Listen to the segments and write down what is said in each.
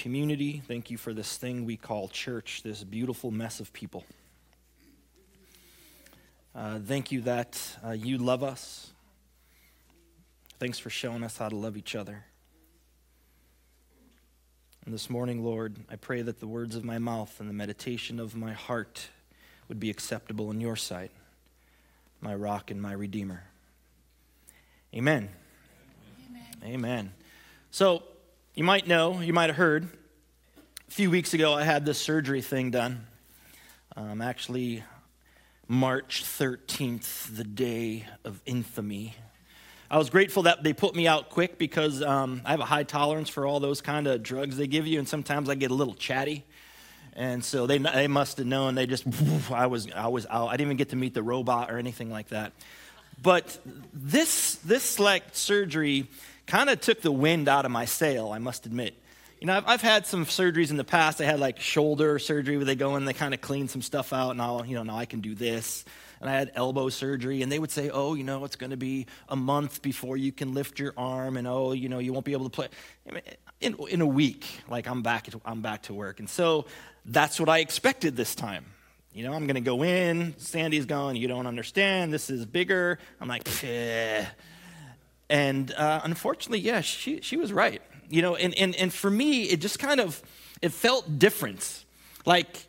community. Thank you for this thing we call church, this beautiful mess of people. Uh, thank you that uh, you love us. Thanks for showing us how to love each other. And this morning, Lord, I pray that the words of my mouth and the meditation of my heart would be acceptable in your sight, my rock and my redeemer. Amen. Amen. Amen. So, you might know, you might have heard, a few weeks ago I had this surgery thing done. Um, actually, March 13th, the day of infamy. I was grateful that they put me out quick because um, I have a high tolerance for all those kind of drugs they give you, and sometimes I get a little chatty. And so they, they must have known. They just, I was, I was out. I didn't even get to meet the robot or anything like that. But this, this like surgery kind of took the wind out of my sail, I must admit. You know, I've, I've, had some surgeries in the past. I had like shoulder surgery where they go in, they kind of clean some stuff out, and I'll, you know, now I can do this. And I had elbow surgery, and they would say, oh, you know, it's going to be a month before you can lift your arm, and oh, you know, you won't be able to play. I mean, in, in a week, like I'm back, I'm back to work. And so that's what I expected this time. You know, I'm going to go in. Sandy's going, you don't understand. This is bigger. I'm like. And uh, unfortunately, yeah, she, she was right. You know, and, and, and for me, it just kind of, it felt different. Like,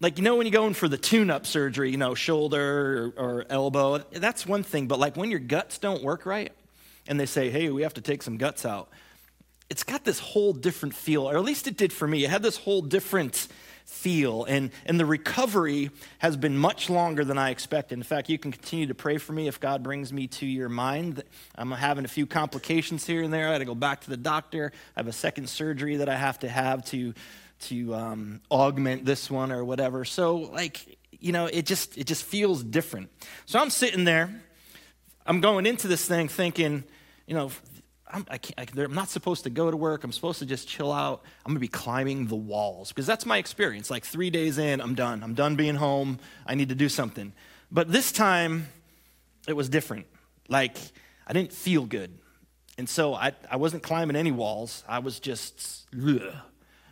like you know when you go in for the tune-up surgery you know shoulder or, or, elbow that's one thing but like when your guts don't work right and they say hey we have to take some guts out it's got this whole different feel or at least it did for me it had this whole different feel. And, and the recovery has been much longer than I expected. In fact, you can continue to pray for me if God brings me to your mind. I'm having a few complications here and there. I had to go back to the doctor. I have a second surgery that I have to have to, to um, augment this one or whatever. So, like, you know, it just, it just feels different. So I'm sitting there. I'm going into this thing thinking, you know, I'm, I am not supposed to go to work. I'm supposed to just chill out. I'm going to be climbing the walls because that's my experience. Like three days in, I'm done. I'm done being home. I need to do something. But this time, it was different. Like, I didn't feel good. And so I, I wasn't climbing any walls. I was just, ugh.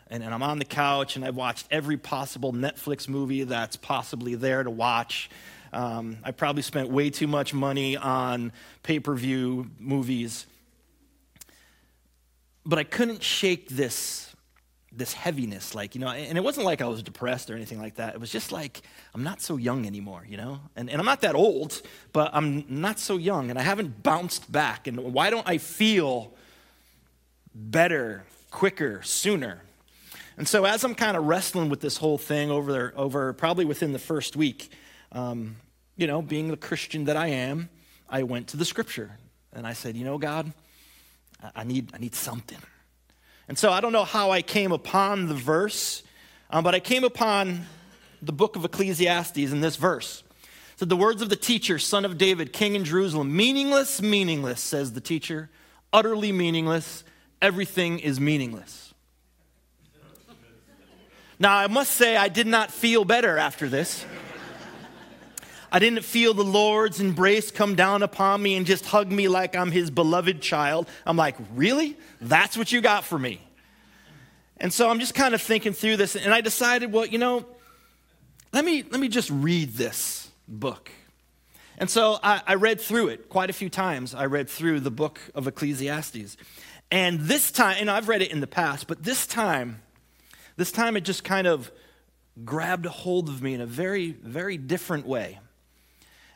And, and I'm on the couch and I've watched every possible Netflix movie that's possibly there to watch. Um, I probably spent way too much money on pay per view movies but I couldn't shake this this heaviness like you know and it wasn't like i was depressed or anything like that. It was just like i'm not so young anymore you know? And, and i'm not that old but i'm not so young and i haven't bounced back. And why don't i feel better quicker sooner? And so as i'm kind of wrestling with this whole thing over over probably within the first week um, you know being the christian that i am i went to the scripture and i said you know god I need, I need something. And so I don't know how I came upon the verse, um, but I came upon the book of Ecclesiastes in this verse. So the words of the teacher, son of David, king in Jerusalem, meaningless, meaningless, says the teacher, utterly meaningless, everything is meaningless. Now, I must say, I did not feel better after this. I didn't feel the Lord's embrace come down upon me and just hug me like I'm his beloved child. I'm like, really? That's what you got for me? And so I'm just kind of thinking through this, and I decided, well, you know, let me, let me just read this book. And so I, I read through it quite a few times. I read through the book of Ecclesiastes. And this time, and I've read it in the past, but this time, this time it just kind of grabbed a hold of me in a very, very different way.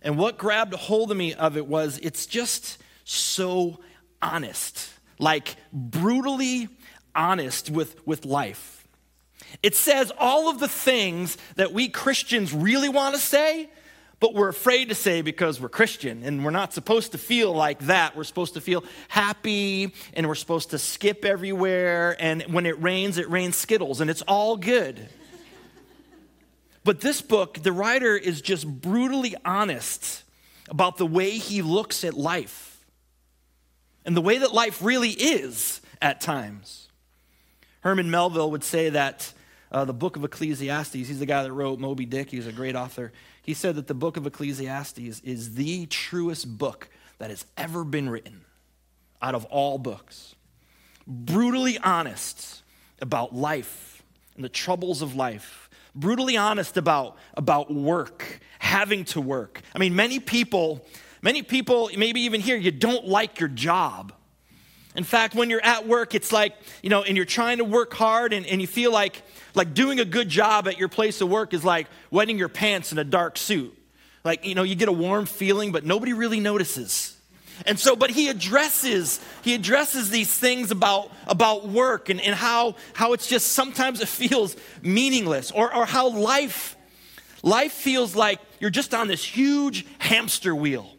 And what grabbed a hold of me of it was it's just so honest, like brutally honest with, with life. It says all of the things that we Christians really want to say, but we're afraid to say because we're Christian and we're not supposed to feel like that. We're supposed to feel happy and we're supposed to skip everywhere. And when it rains, it rains Skittles and it's all good. But this book, the writer is just brutally honest about the way he looks at life and the way that life really is at times. Herman Melville would say that uh, the book of Ecclesiastes, he's the guy that wrote Moby Dick, he's a great author. He said that the book of Ecclesiastes is the truest book that has ever been written out of all books. Brutally honest about life and the troubles of life. Brutally honest about, about work, having to work. I mean, many people, many people, maybe even here, you don't like your job. In fact, when you're at work, it's like, you know, and you're trying to work hard and, and you feel like, like doing a good job at your place of work is like wetting your pants in a dark suit. Like, you know, you get a warm feeling, but nobody really notices. And so, but he addresses, he addresses these things about, about work and, and how, how it's just sometimes it feels meaningless or, or how life, life feels like you're just on this huge hamster wheel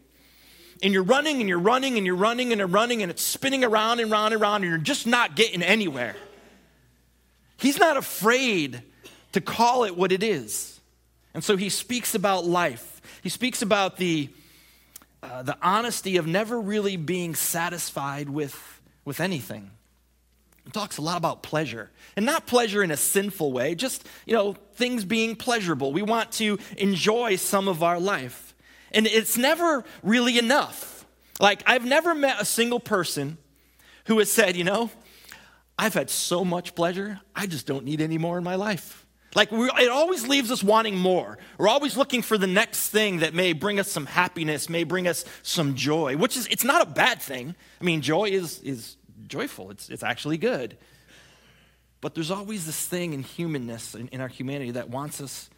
and you're running and you're running and you're running and you're running and it's spinning around and round and round and you're just not getting anywhere. He's not afraid to call it what it is. And so he speaks about life. He speaks about the, uh, the honesty of never really being satisfied with, with anything. He talks a lot about pleasure, and not pleasure in a sinful way, just, you know, things being pleasurable. We want to enjoy some of our life. And it's never really enough. Like, I've never met a single person who has said, you know, I've had so much pleasure, I just don't need any more in my life. Like, it always leaves us wanting more. We're always looking for the next thing that may bring us some happiness, may bring us some joy, which is, it's not a bad thing. I mean, joy is, is joyful, it's, it's actually good. But there's always this thing in humanness, in, in our humanity, that wants us,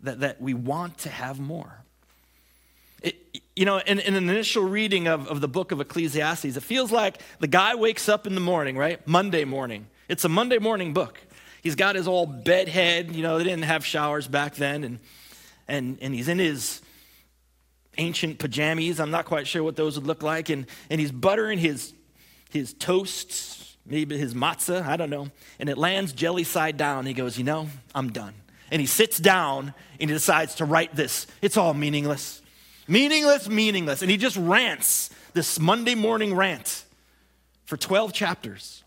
that, that we want to have more. It, you know, in, in, an initial reading of, of the book of Ecclesiastes, it feels like the guy wakes up in the morning, right? Monday morning. It's a Monday morning book. He's got his old bed head. You know, they didn't have showers back then. And, and, and he's in his ancient pajamas. I'm not quite sure what those would look like. And, and he's buttering his, his toasts, maybe his matzah, I don't know. And it lands jelly side down. He goes, You know, I'm done. And he sits down and he decides to write this. It's all meaningless. Meaningless, meaningless. And he just rants this Monday morning rant for 12 chapters.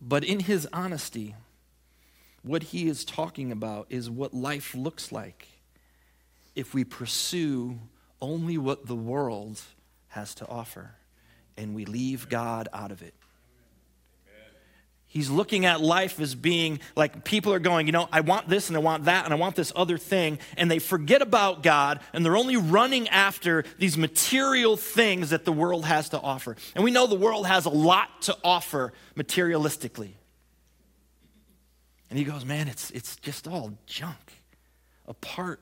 But in his honesty, what he is talking about is what life looks like if we pursue only what the world has to offer and we leave God out of it. He's looking at life as being like people are going, you know, I want this and I want that and I want this other thing. And they forget about God and they're only running after these material things that the world has to offer. And we know the world has a lot to offer materialistically. And he goes, man, it's, it's just all junk apart,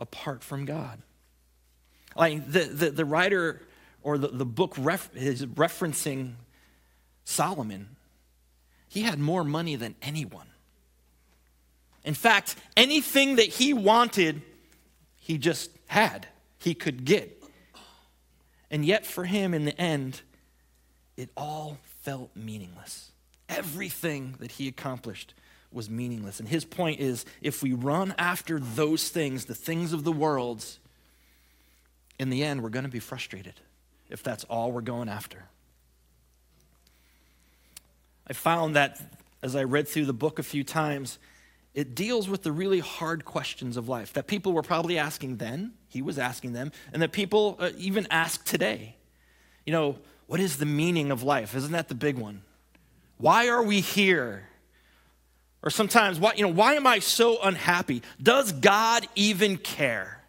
apart from God. Like the, the, the writer or the, the book ref, is referencing Solomon he had more money than anyone. In fact, anything that he wanted, he just had, he could get. And yet, for him, in the end, it all felt meaningless. Everything that he accomplished was meaningless. And his point is if we run after those things, the things of the world, in the end, we're going to be frustrated if that's all we're going after. I found that as I read through the book a few times, it deals with the really hard questions of life that people were probably asking then, he was asking them, and that people uh, even ask today. You know, what is the meaning of life? Isn't that the big one? Why are we here? Or sometimes, why, you know, why am I so unhappy? Does God even care?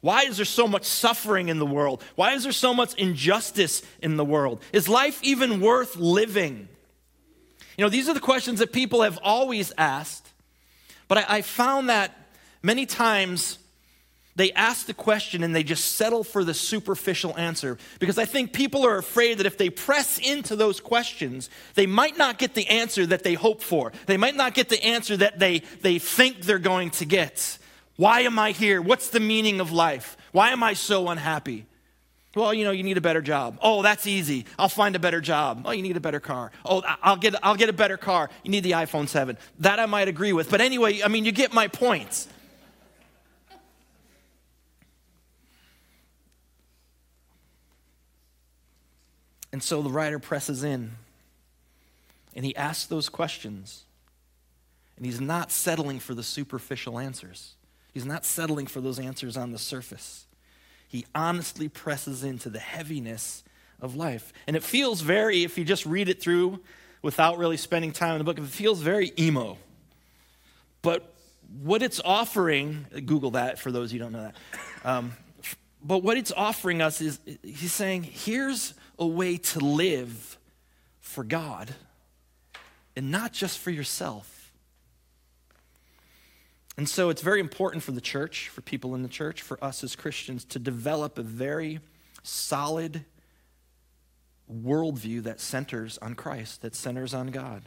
Why is there so much suffering in the world? Why is there so much injustice in the world? Is life even worth living? You know, these are the questions that people have always asked, but I, I found that many times they ask the question and they just settle for the superficial answer because I think people are afraid that if they press into those questions, they might not get the answer that they hope for. They might not get the answer that they, they think they're going to get. Why am I here? What's the meaning of life? Why am I so unhappy? Well, you know, you need a better job. Oh, that's easy. I'll find a better job. Oh, you need a better car. Oh, I'll get, I'll get a better car. You need the iPhone 7. That I might agree with. But anyway, I mean, you get my points. And so the writer presses in and he asks those questions. And he's not settling for the superficial answers, he's not settling for those answers on the surface he honestly presses into the heaviness of life. And it feels very, if you just read it through without really spending time in the book, it feels very emo. But what it's offering, Google that for those you don't know that. Um, but what it's offering us is, he's saying, here's a way to live for God and not just for yourself. And so it's very important for the church, for people in the church, for us as Christians to develop a very solid worldview that centers on Christ, that centers on God.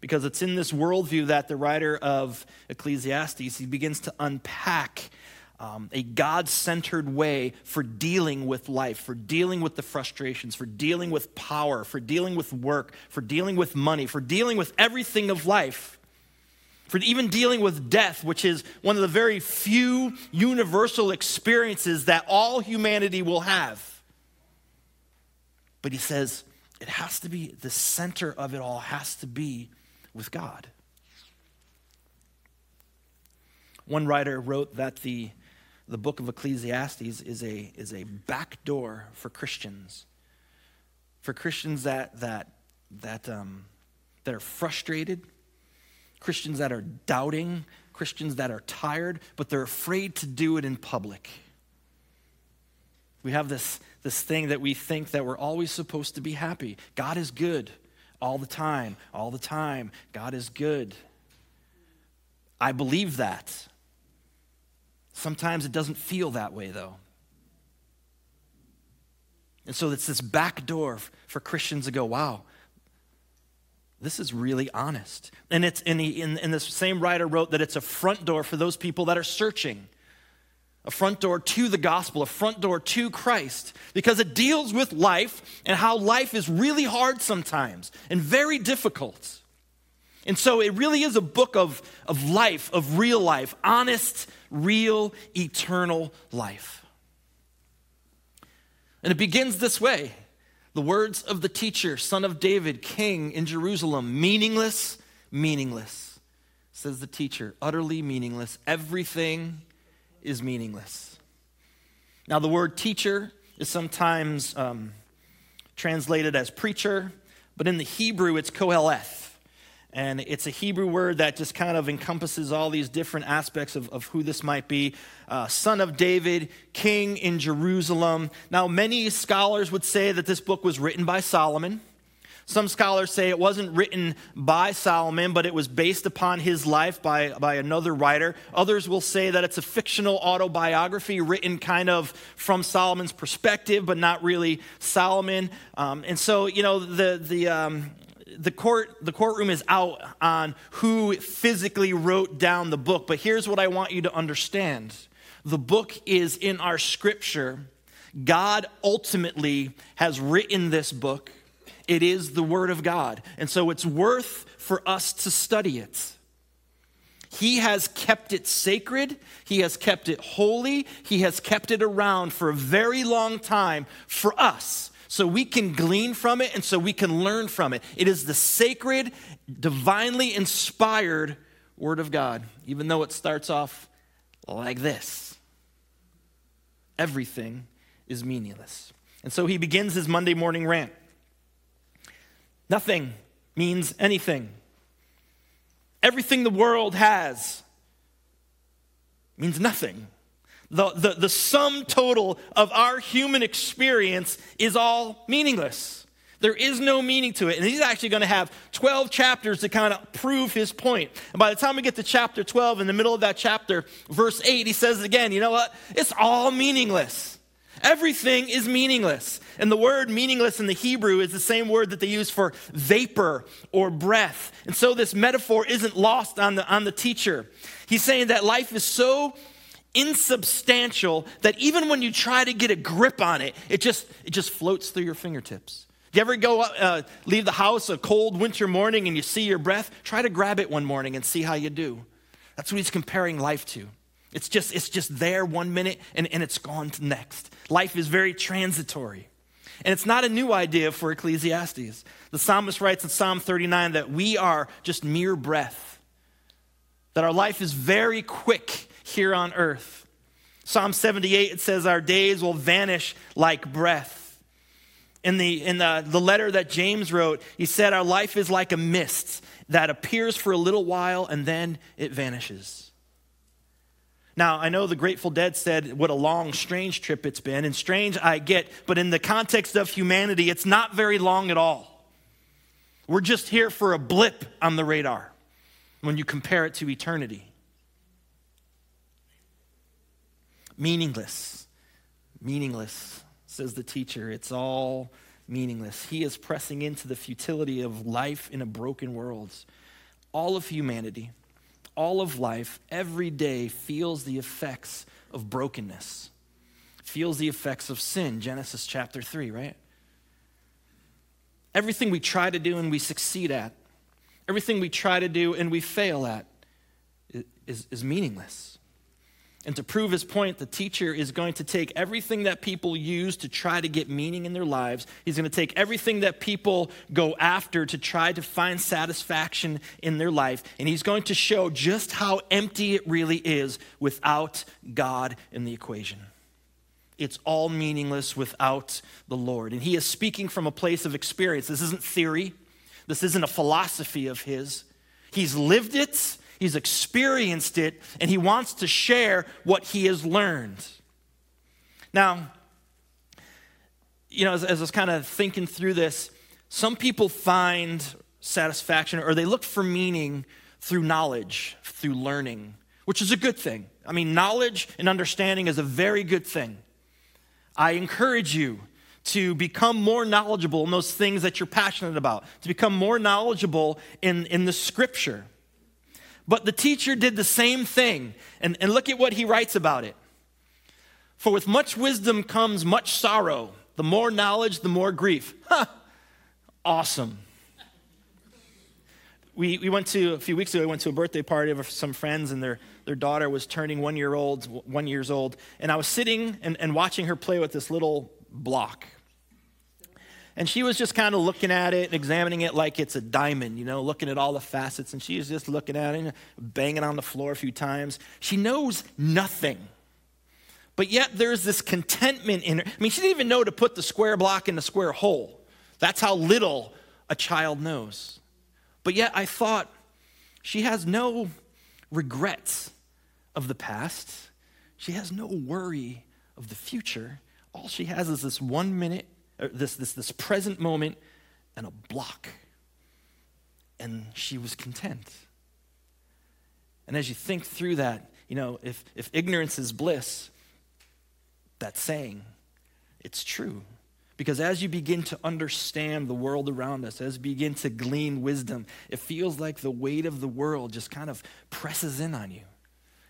Because it's in this worldview that the writer of Ecclesiastes, he begins to unpack um, a God centered way for dealing with life, for dealing with the frustrations, for dealing with power, for dealing with work, for dealing with money, for dealing with everything of life, for even dealing with death, which is one of the very few universal experiences that all humanity will have. But he says it has to be, the center of it all has to be with God. One writer wrote that the the book of Ecclesiastes is a, is a back door for Christians. For Christians that, that, that, um, that are frustrated, Christians that are doubting, Christians that are tired, but they're afraid to do it in public. We have this, this thing that we think that we're always supposed to be happy. God is good all the time, all the time. God is good. I believe that. Sometimes it doesn't feel that way, though. And so it's this back door for Christians to go, wow, this is really honest. And it's and, he, and, and this same writer wrote that it's a front door for those people that are searching. A front door to the gospel, a front door to Christ, because it deals with life and how life is really hard sometimes and very difficult. And so it really is a book of, of life, of real life, honest, real, eternal life. And it begins this way the words of the teacher, son of David, king in Jerusalem, meaningless, meaningless, says the teacher, utterly meaningless. Everything is meaningless. Now, the word teacher is sometimes um, translated as preacher, but in the Hebrew, it's koheleth. And it's a Hebrew word that just kind of encompasses all these different aspects of, of who this might be. Uh, son of David, king in Jerusalem. Now, many scholars would say that this book was written by Solomon. Some scholars say it wasn't written by Solomon, but it was based upon his life by, by another writer. Others will say that it's a fictional autobiography written kind of from Solomon's perspective, but not really Solomon. Um, and so, you know, the, the, um, the court the courtroom is out on who physically wrote down the book but here's what i want you to understand the book is in our scripture god ultimately has written this book it is the word of god and so it's worth for us to study it he has kept it sacred. He has kept it holy. He has kept it around for a very long time for us so we can glean from it and so we can learn from it. It is the sacred, divinely inspired Word of God, even though it starts off like this. Everything is meaningless. And so he begins his Monday morning rant. Nothing means anything. Everything the world has means nothing the, the, the sum total of our human experience is all meaningless. There is no meaning to it. And he's actually going to have 12 chapters to kind of prove his point. And by the time we get to chapter 12, in the middle of that chapter, verse 8, he says again, you know what? It's all meaningless. Everything is meaningless. And the word meaningless in the Hebrew is the same word that they use for vapor or breath. And so this metaphor isn't lost on the, on the teacher. He's saying that life is so insubstantial that even when you try to get a grip on it, it just, it just floats through your fingertips. Do you ever go uh, leave the house a cold winter morning and you see your breath? Try to grab it one morning and see how you do. That's what he's comparing life to. It's just, it's just there one minute and, and it's gone to next. Life is very transitory. And it's not a new idea for Ecclesiastes. The psalmist writes in Psalm 39 that we are just mere breath, that our life is very quick here on earth. Psalm 78, it says, Our days will vanish like breath. In, the, in the, the letter that James wrote, he said, Our life is like a mist that appears for a little while and then it vanishes. Now, I know the Grateful Dead said what a long, strange trip it's been, and strange I get, but in the context of humanity, it's not very long at all. We're just here for a blip on the radar when you compare it to eternity. Meaningless. Meaningless, says the teacher. It's all meaningless. He is pressing into the futility of life in a broken world. All of humanity, all of life, every day feels the effects of brokenness, feels the effects of sin. Genesis chapter 3, right? Everything we try to do and we succeed at, everything we try to do and we fail at, is, is meaningless. And to prove his point, the teacher is going to take everything that people use to try to get meaning in their lives. He's going to take everything that people go after to try to find satisfaction in their life. And he's going to show just how empty it really is without God in the equation. It's all meaningless without the Lord. And he is speaking from a place of experience. This isn't theory, this isn't a philosophy of his. He's lived it He's experienced it, and he wants to share what he has learned. Now, you know, as, as I was kind of thinking through this, some people find satisfaction or they look for meaning through knowledge, through learning, which is a good thing. I mean, knowledge and understanding is a very good thing. I encourage you to become more knowledgeable in those things that you're passionate about, to become more knowledgeable in, in the scripture. But the teacher did the same thing. And, and look at what he writes about it. For with much wisdom comes much sorrow. The more knowledge, the more grief. Huh. Awesome. We, we went to, a few weeks ago, we went to a birthday party of some friends, and their, their daughter was turning one year old, one years old. And I was sitting and, and watching her play with this little block. And she was just kind of looking at it and examining it like it's a diamond, you know, looking at all the facets. And she was just looking at it, banging on the floor a few times. She knows nothing. But yet there's this contentment in her. I mean, she didn't even know to put the square block in the square hole. That's how little a child knows. But yet I thought she has no regrets of the past, she has no worry of the future. All she has is this one minute this, this, this present moment and a block. And she was content. And as you think through that, you know, if, if ignorance is bliss, that saying, it's true. Because as you begin to understand the world around us, as you begin to glean wisdom, it feels like the weight of the world just kind of presses in on you.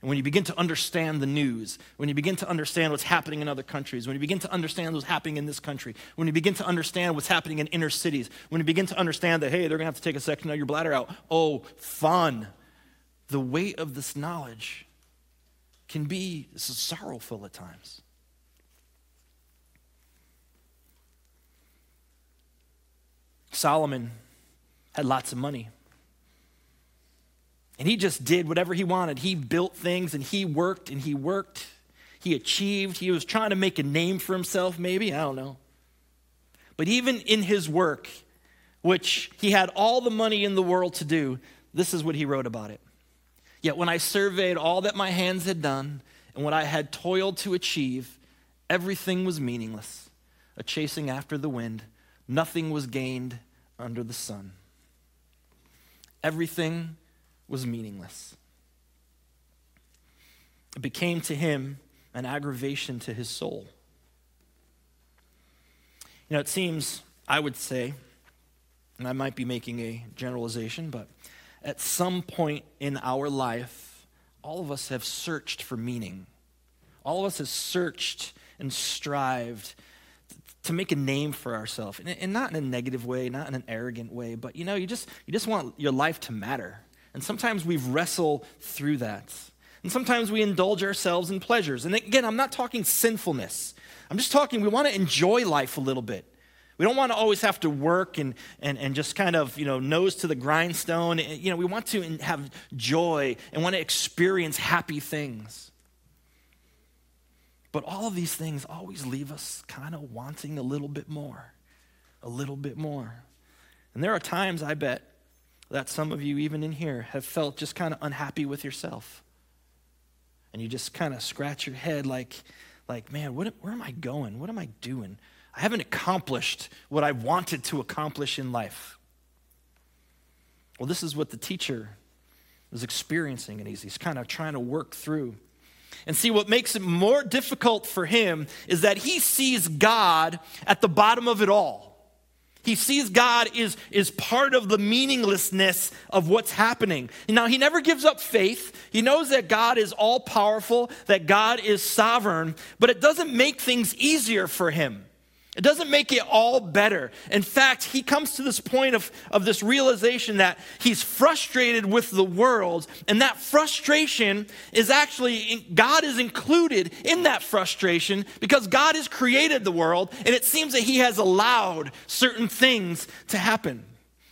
And when you begin to understand the news, when you begin to understand what's happening in other countries, when you begin to understand what's happening in this country, when you begin to understand what's happening in inner cities, when you begin to understand that, hey, they're going to have to take a section of your bladder out, oh, fun. The weight of this knowledge can be sorrowful at times. Solomon had lots of money. And he just did whatever he wanted. He built things and he worked and he worked. He achieved. He was trying to make a name for himself, maybe. I don't know. But even in his work, which he had all the money in the world to do, this is what he wrote about it. Yet when I surveyed all that my hands had done and what I had toiled to achieve, everything was meaningless, a chasing after the wind. Nothing was gained under the sun. Everything was meaningless. It became to him an aggravation to his soul. You know, it seems, I would say, and I might be making a generalization, but at some point in our life, all of us have searched for meaning. All of us have searched and strived to make a name for ourselves, and not in a negative way, not in an arrogant way, but you know, you just you just want your life to matter. And sometimes we wrestle through that. And sometimes we indulge ourselves in pleasures. And again, I'm not talking sinfulness. I'm just talking, we want to enjoy life a little bit. We don't want to always have to work and, and, and just kind of, you know, nose to the grindstone. Eh, you know, we want to have joy and want to experience happy things. But all of these things always leave us kind of wanting a little bit more. a little bit more. And there are times, I bet, that some of you, even in here, have felt just kind of unhappy with yourself. And you just kind of scratch your head like, like man, what, where am I going? What am I doing? I haven't accomplished what I wanted to accomplish in life. Well, this is what the teacher is experiencing, and he's, he's kind of trying to work through. And see, what makes it more difficult for him is that he sees God at the bottom of it all. He sees God is, is part of the meaninglessness of what's happening. Now, he never gives up faith. He knows that God is all powerful, that God is sovereign, but it doesn't make things easier for him. It doesn't make it all better. In fact, he comes to this point of, of this realization that he's frustrated with the world, and that frustration is actually, God is included in that frustration because God has created the world, and it seems that he has allowed certain things to happen.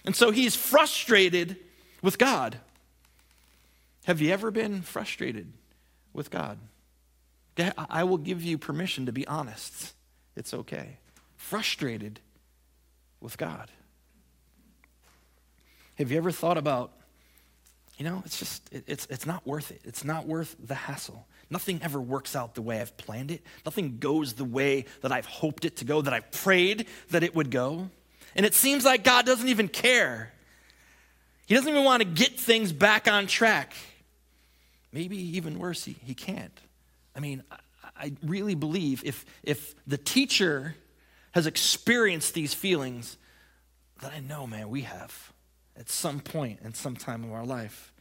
And so he's frustrated with God. Have you ever been frustrated with God? I will give you permission to be honest. It's okay frustrated with God. Have you ever thought about, you know, it's just, it, it's, it's not worth it. It's not worth the hassle. Nothing ever works out the way I've planned it. Nothing goes the way that I've hoped it to go, that I've prayed that it would go. And it seems like God doesn't even care. He doesn't even want to get things back on track. Maybe even worse, he, he can't. I mean, I, I really believe if, if the teacher has experienced these feelings that I know, man, we have at some point in some time of our life.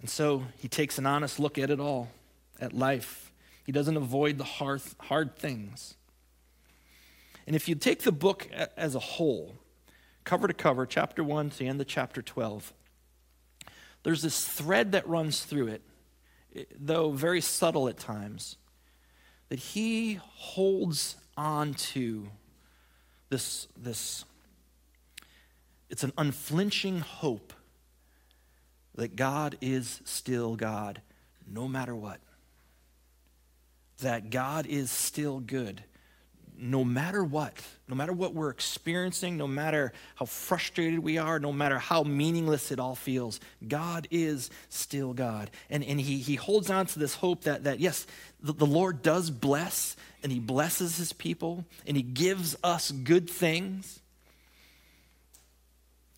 And so he takes an honest look at it all, at life. He doesn't avoid the hard, hard things. And if you take the book as a whole, cover to cover, chapter 1 to the end of chapter 12, there's this thread that runs through it, though very subtle at times, that he holds on to this, this it's an unflinching hope that God is still God no matter what. That God is still good no matter what, no matter what we're experiencing, no matter how frustrated we are, no matter how meaningless it all feels, God is still God. And, and he, he holds on to this hope that, that yes, the, the Lord does bless, and He blesses His people, and He gives us good things.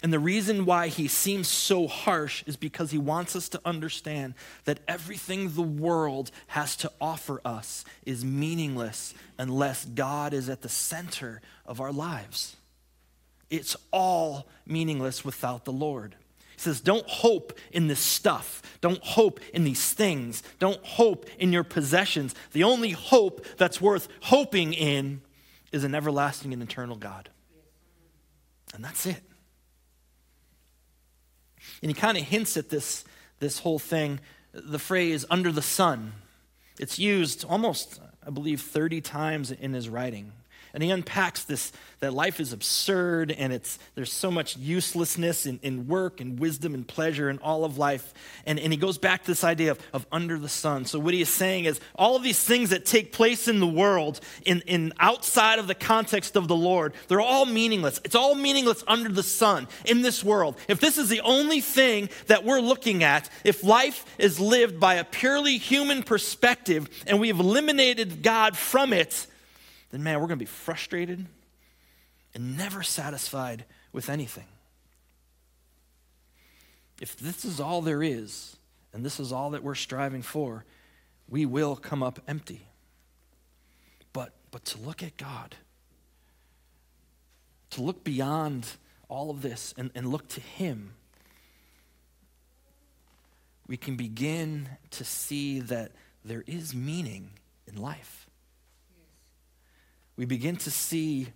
And the reason why he seems so harsh is because he wants us to understand that everything the world has to offer us is meaningless unless God is at the center of our lives. It's all meaningless without the Lord. He says, Don't hope in this stuff. Don't hope in these things. Don't hope in your possessions. The only hope that's worth hoping in is an everlasting and eternal God. And that's it. And he kind of hints at this, this whole thing, the phrase under the sun. It's used almost, I believe, 30 times in his writing. And he unpacks this that life is absurd and it's there's so much uselessness in, in work and wisdom and pleasure and all of life. And, and he goes back to this idea of, of under the sun. So what he is saying is all of these things that take place in the world in, in outside of the context of the Lord, they're all meaningless. It's all meaningless under the sun in this world. If this is the only thing that we're looking at, if life is lived by a purely human perspective and we have eliminated God from it, then man, we're going to be frustrated and never satisfied with anything. If this is all there is, and this is all that we're striving for, we will come up empty. But, but to look at God, to look beyond all of this and, and look to Him, we can begin to see that there is meaning in life we begin to see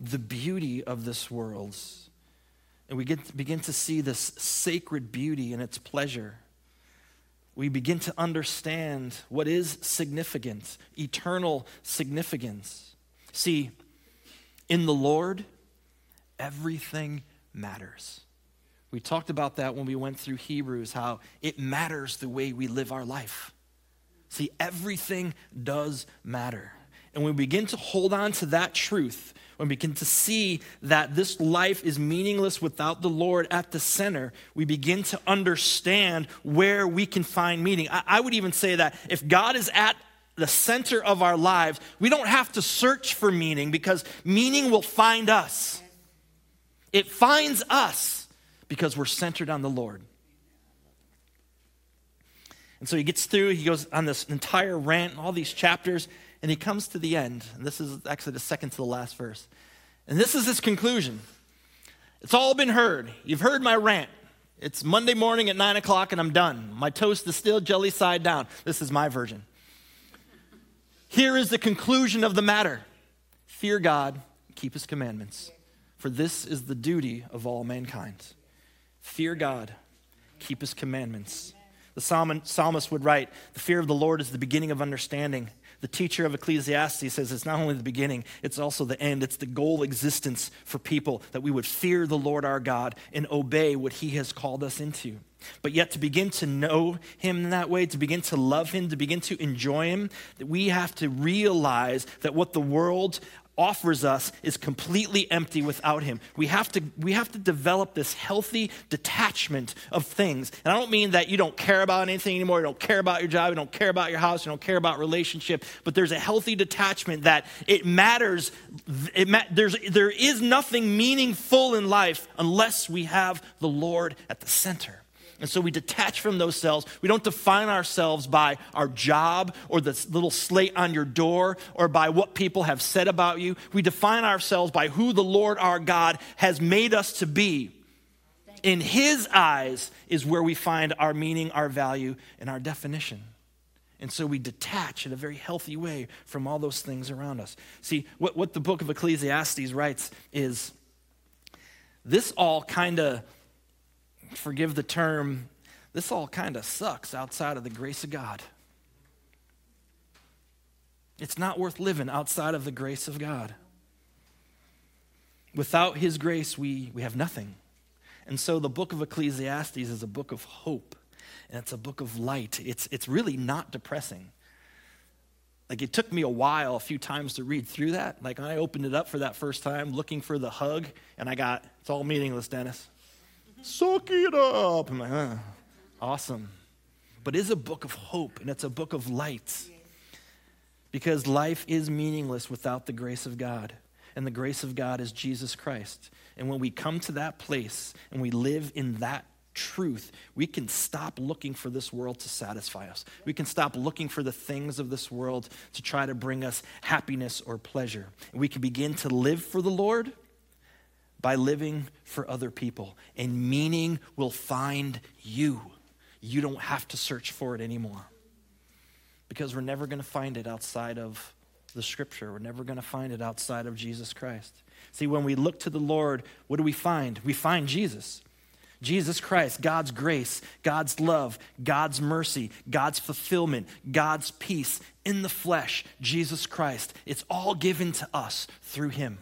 the beauty of this world. And we get, begin to see this sacred beauty and its pleasure. We begin to understand what is significant, eternal significance. See, in the Lord, everything matters. We talked about that when we went through Hebrews, how it matters the way we live our life. See, everything does matter. And when we begin to hold on to that truth, when we begin to see that this life is meaningless without the Lord at the center, we begin to understand where we can find meaning. I, I would even say that if God is at the center of our lives, we don't have to search for meaning because meaning will find us. It finds us because we're centered on the Lord. And so he gets through, he goes on this entire rant, all these chapters, and he comes to the end. And this is actually the second to the last verse. And this is his conclusion It's all been heard. You've heard my rant. It's Monday morning at 9 o'clock, and I'm done. My toast is still jelly side down. This is my version. Here is the conclusion of the matter fear God, keep his commandments, for this is the duty of all mankind. Fear God, keep his commandments. The psalmist would write, The fear of the Lord is the beginning of understanding. The teacher of Ecclesiastes says it's not only the beginning, it's also the end. It's the goal existence for people that we would fear the Lord our God and obey what he has called us into. But yet, to begin to know him in that way, to begin to love him, to begin to enjoy him, that we have to realize that what the world offers us is completely empty without him. We have to we have to develop this healthy detachment of things. And I don't mean that you don't care about anything anymore, you don't care about your job, you don't care about your house, you don't care about relationship, but there's a healthy detachment that it matters it ma- there's there is nothing meaningful in life unless we have the Lord at the center. And so we detach from those selves. We don't define ourselves by our job or the little slate on your door or by what people have said about you. We define ourselves by who the Lord our God has made us to be. In His eyes is where we find our meaning, our value, and our definition. And so we detach in a very healthy way from all those things around us. See, what, what the book of Ecclesiastes writes is this all kind of forgive the term, this all kind of sucks outside of the grace of God. It's not worth living outside of the grace of God. Without His grace, we, we have nothing. And so the book of Ecclesiastes is a book of hope, and it's a book of light. It's, it's really not depressing. Like it took me a while, a few times to read through that. Like I opened it up for that first time, looking for the hug, and I got, it's all meaningless, Dennis. Suck it up. I'm like, huh, awesome. But it's a book of hope and it's a book of light. Because life is meaningless without the grace of God. And the grace of God is Jesus Christ. And when we come to that place and we live in that truth, we can stop looking for this world to satisfy us. We can stop looking for the things of this world to try to bring us happiness or pleasure. We can begin to live for the Lord by living for other people. And meaning will find you. You don't have to search for it anymore. Because we're never going to find it outside of the scripture. We're never going to find it outside of Jesus Christ. See, when we look to the Lord, what do we find? We find Jesus. Jesus Christ, God's grace, God's love, God's mercy, God's fulfillment, God's peace in the flesh, Jesus Christ. It's all given to us through Him.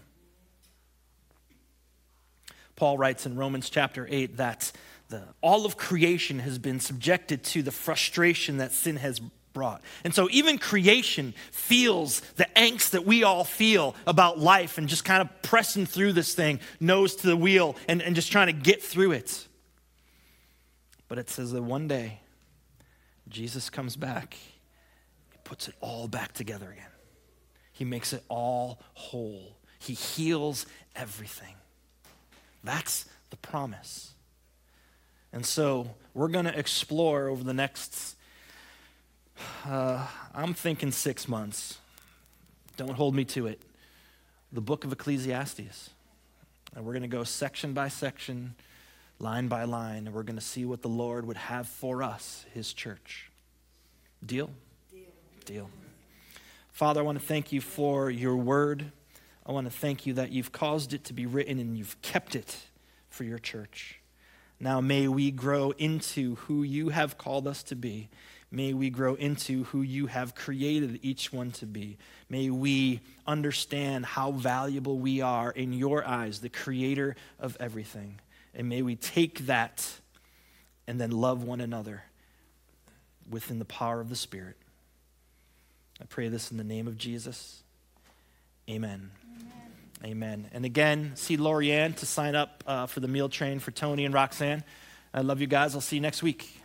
Paul writes in Romans chapter 8 that the, all of creation has been subjected to the frustration that sin has brought. And so even creation feels the angst that we all feel about life and just kind of pressing through this thing, nose to the wheel, and, and just trying to get through it. But it says that one day, Jesus comes back, he puts it all back together again. He makes it all whole, he heals everything. That's the promise. And so we're going to explore over the next, uh, I'm thinking six months. Don't hold me to it. The book of Ecclesiastes. And we're going to go section by section, line by line, and we're going to see what the Lord would have for us, his church. Deal? Deal. Deal. Father, I want to thank you for your word. I want to thank you that you've caused it to be written and you've kept it for your church. Now, may we grow into who you have called us to be. May we grow into who you have created each one to be. May we understand how valuable we are in your eyes, the creator of everything. And may we take that and then love one another within the power of the Spirit. I pray this in the name of Jesus. Amen. Amen. And again, see Lorianne to sign up uh, for the meal train for Tony and Roxanne. I love you guys. I'll see you next week.